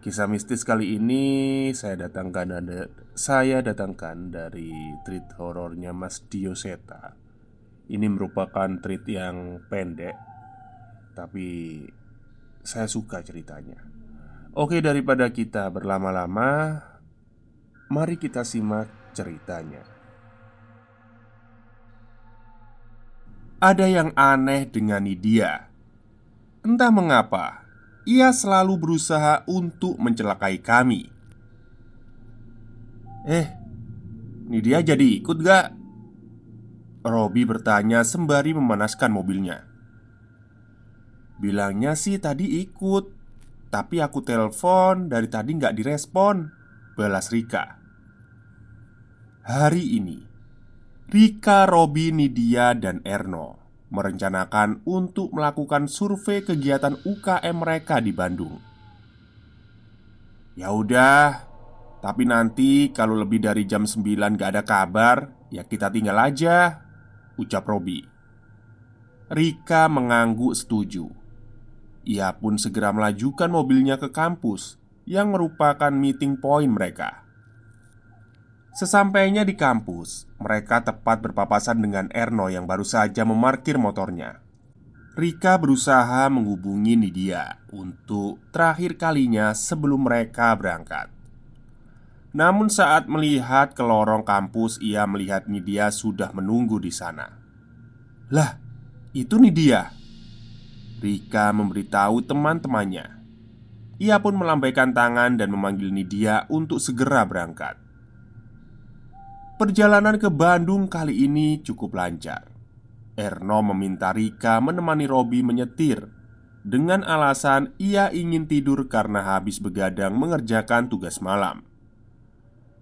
Kisah mistis kali ini saya datangkan ada saya datangkan dari treat horornya Mas Dioseta. Ini merupakan treat yang pendek tapi saya suka ceritanya. Oke, daripada kita berlama-lama, mari kita simak ceritanya. Ada yang aneh dengan Nidia. Entah mengapa, ia selalu berusaha untuk mencelakai kami. Eh, ini dia jadi ikut gak? Robi bertanya sembari memanaskan mobilnya. Bilangnya sih tadi ikut, tapi aku telepon dari tadi nggak direspon. Balas Rika. Hari ini, Rika, Robi, Nidia, dan Erno merencanakan untuk melakukan survei kegiatan UKM mereka di Bandung. Ya udah, tapi nanti kalau lebih dari jam 9 gak ada kabar, ya kita tinggal aja, ucap Robi. Rika mengangguk setuju. Ia pun segera melajukan mobilnya ke kampus yang merupakan meeting point mereka. Sesampainya di kampus, mereka tepat berpapasan dengan Erno yang baru saja memarkir motornya. Rika berusaha menghubungi Nidia untuk terakhir kalinya sebelum mereka berangkat. Namun, saat melihat ke lorong kampus, ia melihat Nidia sudah menunggu di sana. "Lah, itu Nidia!" Rika memberitahu teman-temannya. Ia pun melambaikan tangan dan memanggil Nidia untuk segera berangkat. Perjalanan ke Bandung kali ini cukup lancar. Erno meminta Rika menemani Robi menyetir dengan alasan ia ingin tidur karena habis begadang mengerjakan tugas malam.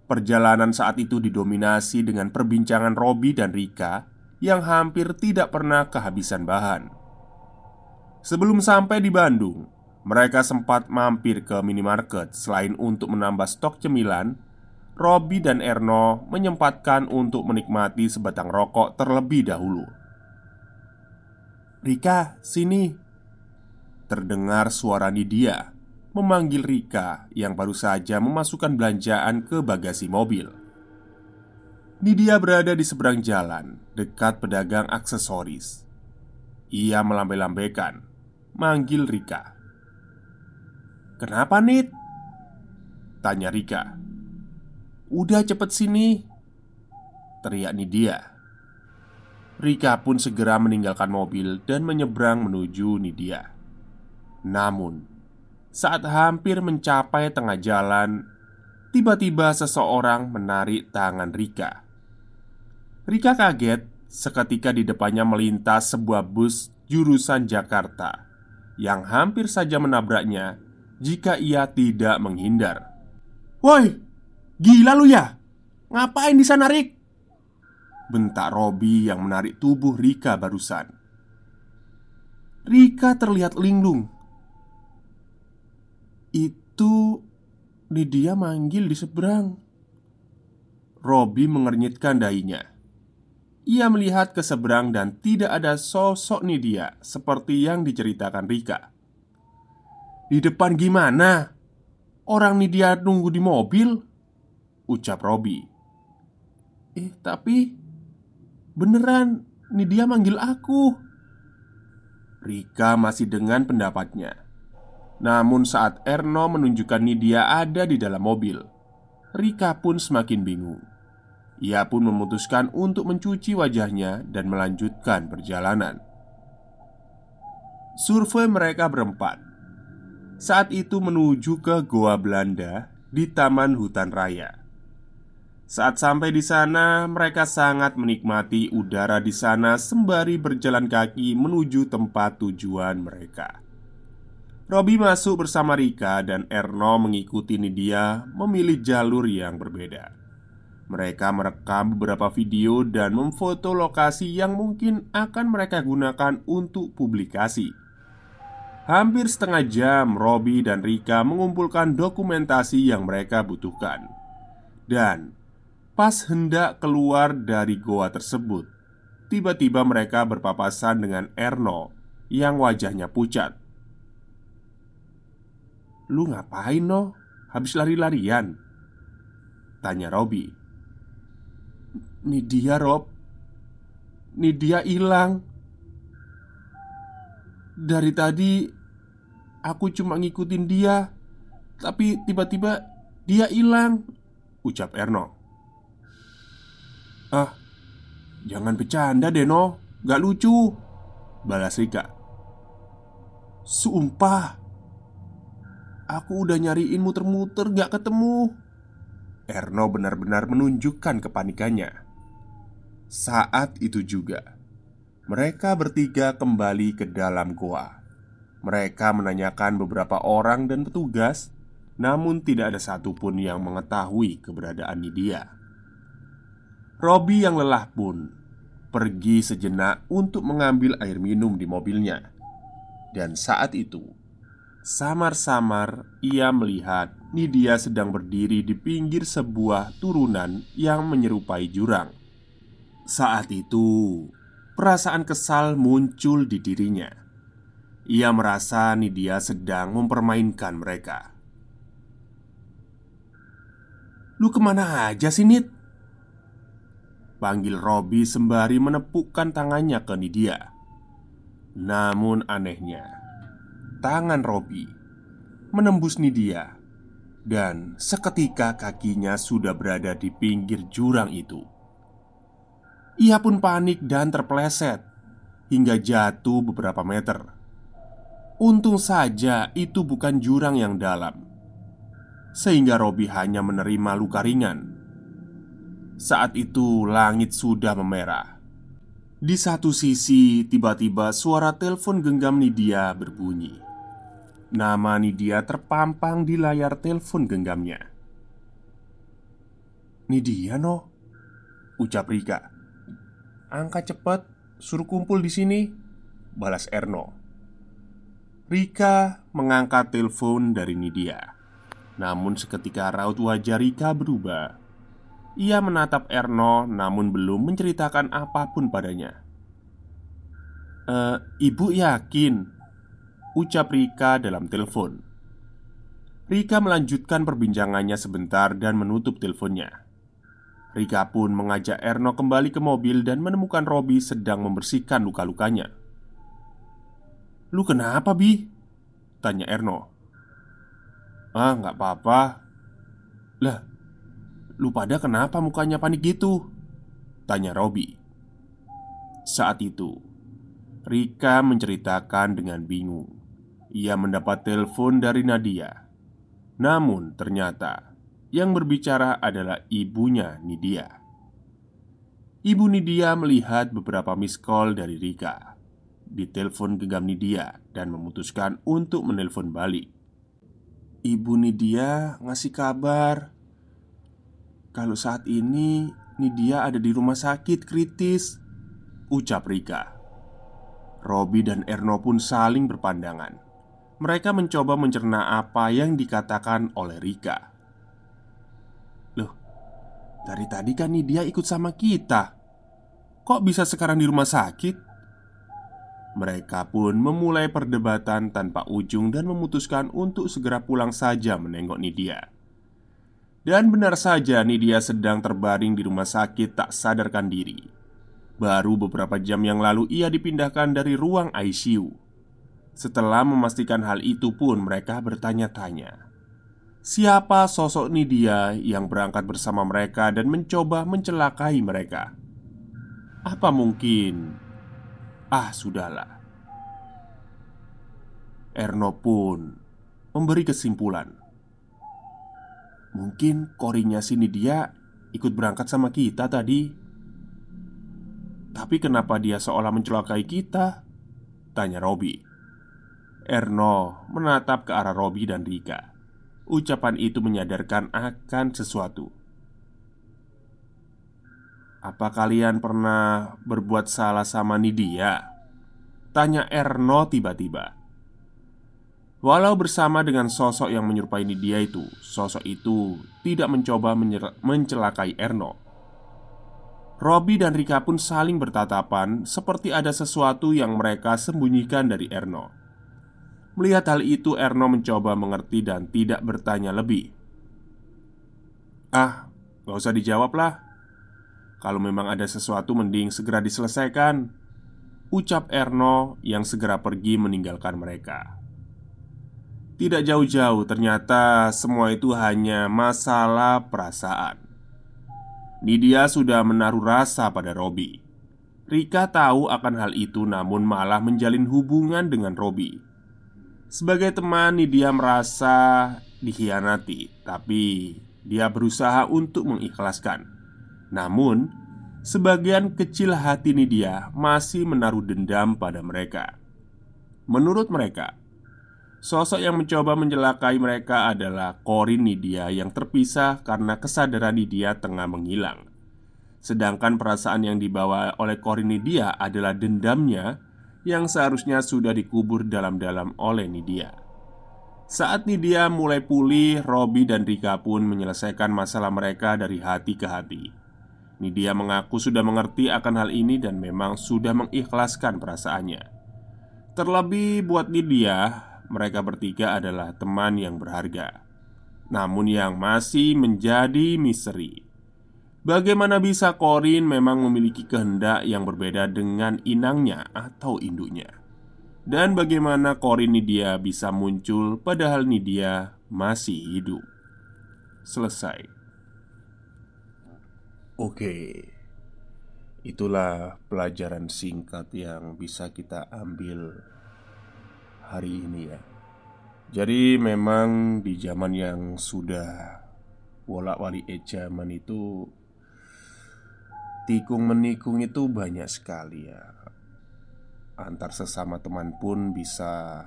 Perjalanan saat itu didominasi dengan perbincangan Robi dan Rika yang hampir tidak pernah kehabisan bahan. Sebelum sampai di Bandung, mereka sempat mampir ke minimarket selain untuk menambah stok cemilan Robi dan Erno menyempatkan untuk menikmati sebatang rokok terlebih dahulu. "Rika, sini!" Terdengar suara Nidia memanggil Rika yang baru saja memasukkan belanjaan ke bagasi mobil. Nidia berada di seberang jalan, dekat pedagang aksesoris. Ia melambai-lambaikan, manggil Rika. "Kenapa, Nit?" tanya Rika. Udah cepet sini. Teriak Nidia. Rika pun segera meninggalkan mobil dan menyeberang menuju Nidia. Namun Saat hampir mencapai tengah jalan Tiba-tiba seseorang menarik tangan Rika. Rika kaget seketika di depannya melintas sebuah bus jurusan Jakarta Yang hampir saja menabraknya jika ia tidak menghindar. Woi, Gila lu ya? Ngapain di sana, Rick? Bentak Robi yang menarik tubuh Rika barusan Rika terlihat linglung Itu Lydia manggil di seberang Robi mengernyitkan dahinya Ia melihat ke seberang dan tidak ada sosok Nidia Seperti yang diceritakan Rika Di depan gimana? Orang Nidia nunggu di mobil Ucap Robi. Eh tapi Beneran Ini dia manggil aku. Rika masih dengan pendapatnya. Namun saat Erno menunjukkan Nidia ada di dalam mobil Rika pun semakin bingung. Ia pun memutuskan untuk mencuci wajahnya dan melanjutkan perjalanan. Survei mereka berempat. Saat itu menuju ke Goa Belanda di Taman Hutan Raya saat sampai di sana, mereka sangat menikmati udara di sana sembari berjalan kaki menuju tempat tujuan mereka. Robi masuk bersama Rika dan Erno mengikuti Nidia memilih jalur yang berbeda. Mereka merekam beberapa video dan memfoto lokasi yang mungkin akan mereka gunakan untuk publikasi. Hampir setengah jam, Robi dan Rika mengumpulkan dokumentasi yang mereka butuhkan. Dan pas hendak keluar dari goa tersebut, tiba-tiba mereka berpapasan dengan Erno yang wajahnya pucat. "Lu ngapain, no? Habis lari-larian?" tanya Robi. "Ini dia, Rob. Ini dia hilang. Dari tadi Aku cuma ngikutin dia Tapi tiba-tiba dia hilang Ucap Erno Ah, jangan bercanda Deno. Gak lucu. Balas Rika. Sumpah. Aku udah nyariin muter-muter gak ketemu. Erno benar-benar menunjukkan kepanikannya. Saat itu juga Mereka bertiga kembali ke dalam goa. Mereka menanyakan beberapa orang dan petugas, namun tidak ada satupun yang mengetahui keberadaan Nidia. Robi yang lelah pun pergi sejenak untuk mengambil air minum di mobilnya, dan saat itu samar-samar ia melihat Nidia sedang berdiri di pinggir sebuah turunan yang menyerupai jurang. Saat itu, perasaan kesal muncul di dirinya ia merasa Nidia sedang mempermainkan mereka Lu ke mana aja sih Nid? Panggil Robi sembari menepukkan tangannya ke Nidia. Namun anehnya Tangan Robi Menembus Nidia Dan seketika kakinya sudah berada di pinggir jurang itu. Ia pun panik dan terpleset Hingga jatuh beberapa meter. Untung saja itu bukan jurang yang dalam Sehingga Robi hanya menerima luka ringan Saat itu langit sudah memerah. Di satu sisi tiba-tiba suara telepon genggam Nidia berbunyi. Nama Nidia terpampang di layar telepon genggamnya. Nidia no Ucap Rika. Angkat cepat Suruh kumpul di sini Balas Erno. Rika mengangkat telepon dari Nidia. Namun seketika raut wajah Rika berubah. Ia menatap Erno namun belum menceritakan apa pun padanya. E, ibu yakin? Ucap Rika dalam telepon. Rika melanjutkan perbincangannya sebentar dan menutup teleponnya. Rika pun mengajak Erno kembali ke mobil dan menemukan Robi sedang membersihkan luka-lukanya. Lu kenapa, Bi? Tanya Erno Ah, nggak apa-apa Lah, lu pada kenapa mukanya panik gitu? Tanya Robi. Saat itu Rika menceritakan dengan bingung. Ia mendapat telepon dari Nadia. Namun ternyata Yang berbicara adalah ibunya Nidia. Ibu Nidia melihat beberapa miss call dari Rika. Ditelepon genggam Nidia dan memutuskan untuk menelpon balik. Ibu Nidia ngasih kabar kalau saat ini Nidia ada di rumah sakit kritis, ucap Rika. Robi dan Erno pun saling berpandangan. Mereka mencoba mencerna apa yang dikatakan oleh Rika. Loh, dari tadi kan Nidia ikut sama kita. Kok bisa sekarang di rumah sakit? Mereka pun memulai perdebatan tanpa ujung dan memutuskan untuk segera pulang saja menengok Nidia. Dan benar saja Nidia sedang terbaring di rumah sakit tak sadarkan diri. Baru beberapa jam yang lalu ia dipindahkan dari ruang ICU. Setelah memastikan hal itu pun mereka bertanya-tanya. Siapa sosok Nidia yang berangkat bersama mereka dan mencoba mencelakai mereka? Apa mungkin Ah, sudahlah. Erno pun memberi kesimpulan. Mungkin korinya sini dia ikut berangkat sama kita tadi. Tapi kenapa dia seolah mencelakai kita? Tanya Robi. Erno menatap ke arah Robi dan Rika. Ucapan itu menyadarkan akan sesuatu. "Apa kalian pernah berbuat salah sama Nidia?" tanya Erno tiba-tiba. Walau bersama dengan sosok yang menyerupai Nidia itu, sosok itu tidak mencoba mencelakai Erno. Robi dan Rika pun saling bertatapan seperti ada sesuatu yang mereka sembunyikan dari Erno. Melihat hal itu, Erno mencoba mengerti dan tidak bertanya lebih. "Ah, gak usah dijawab lah. Kalau memang ada sesuatu, mending segera diselesaikan." Ucap Erno yang segera pergi meninggalkan mereka. Tidak jauh-jauh, ternyata semua itu hanya masalah perasaan. Nidia sudah menaruh rasa pada Robi. Rika tahu akan hal itu namun malah menjalin hubungan dengan Robi. Sebagai teman, Nidia merasa dikhianati, tapi dia berusaha untuk mengikhlaskan. Namun, sebagian kecil hati Nidia masih menaruh dendam pada mereka. Menurut mereka, Sosok yang mencoba mencelakai mereka adalah Corin Nidia yang terpisah karena kesadaran Nidia tengah menghilang. Sedangkan perasaan yang dibawa oleh Corin Nidia adalah dendamnya yang seharusnya sudah dikubur dalam-dalam oleh Nidia. Saat Nidia mulai pulih, Robi dan Rika pun menyelesaikan masalah mereka dari hati ke hati. Nidia mengaku sudah mengerti akan hal ini dan memang sudah mengikhlaskan perasaannya. Terlebih buat Nidia, mereka bertiga adalah teman yang berharga, namun yang masih menjadi misteri. Bagaimana bisa Korin memang memiliki kehendak yang berbeda dengan inangnya atau induknya? Dan bagaimana Korin Nidia bisa muncul padahal Nidia masih hidup? Selesai. Oke. Itulah pelajaran singkat yang bisa kita ambil hari ini ya. Jadi memang di zaman yang sudah Wolak-wali e zaman itu Tikung menikung itu banyak sekali ya. Antar sesama teman pun bisa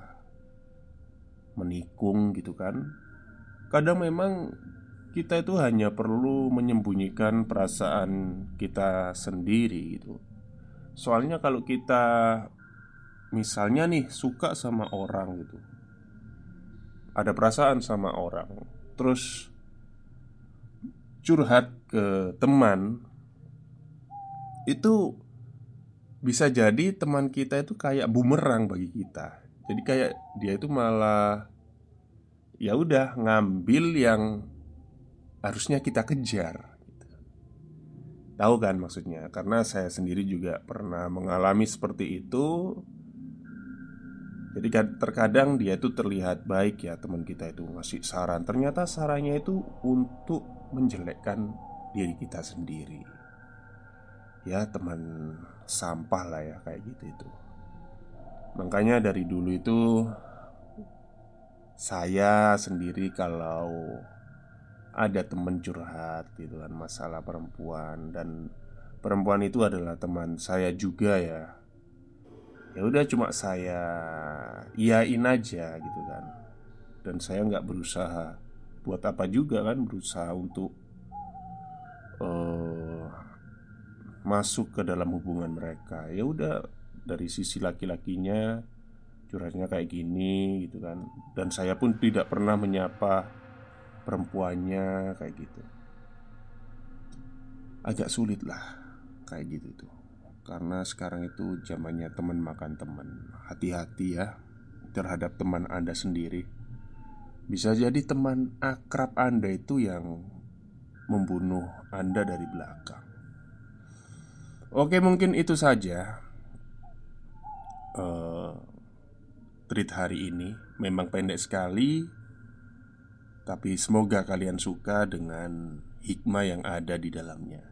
Menikung gitu kan. Kadang memang kita itu hanya perlu menyembunyikan perasaan kita sendiri gitu. Soalnya kalau kita Misalnya nih suka sama orang gitu Ada perasaan sama orang Terus Curhat ke teman Itu Bisa jadi teman kita itu kayak bumerang bagi kita Jadi kayak dia itu malah ya udah ngambil yang harusnya kita kejar gitu. Tahu kan maksudnya? Karena saya sendiri juga pernah mengalami seperti itu jadi terkadang dia itu terlihat baik ya teman kita itu ngasih saran. Ternyata sarannya itu untuk menjelekkan diri kita sendiri. Ya teman sampah lah ya kayak gitu itu. Makanya dari dulu itu Saya sendiri kalau ada teman curhat gitu kan masalah perempuan dan perempuan itu adalah teman saya juga ya ya udah cuma saya iyain aja gitu kan. Dan saya nggak berusaha. Buat apa juga kan berusaha untuk uh, masuk ke dalam hubungan mereka. Ya udah dari sisi laki-lakinya curhatnya kayak gini gitu kan. Dan saya pun tidak pernah menyapa perempuannya kayak gitu. Agak sulit lah kayak gitu tuh karena sekarang itu zamannya teman makan teman. Hati-hati ya terhadap teman Anda sendiri. Bisa jadi teman akrab Anda itu yang membunuh Anda dari belakang. Oke mungkin itu saja uh, Treat hari ini. Memang pendek sekali Tapi semoga kalian suka dengan hikmah yang ada di dalamnya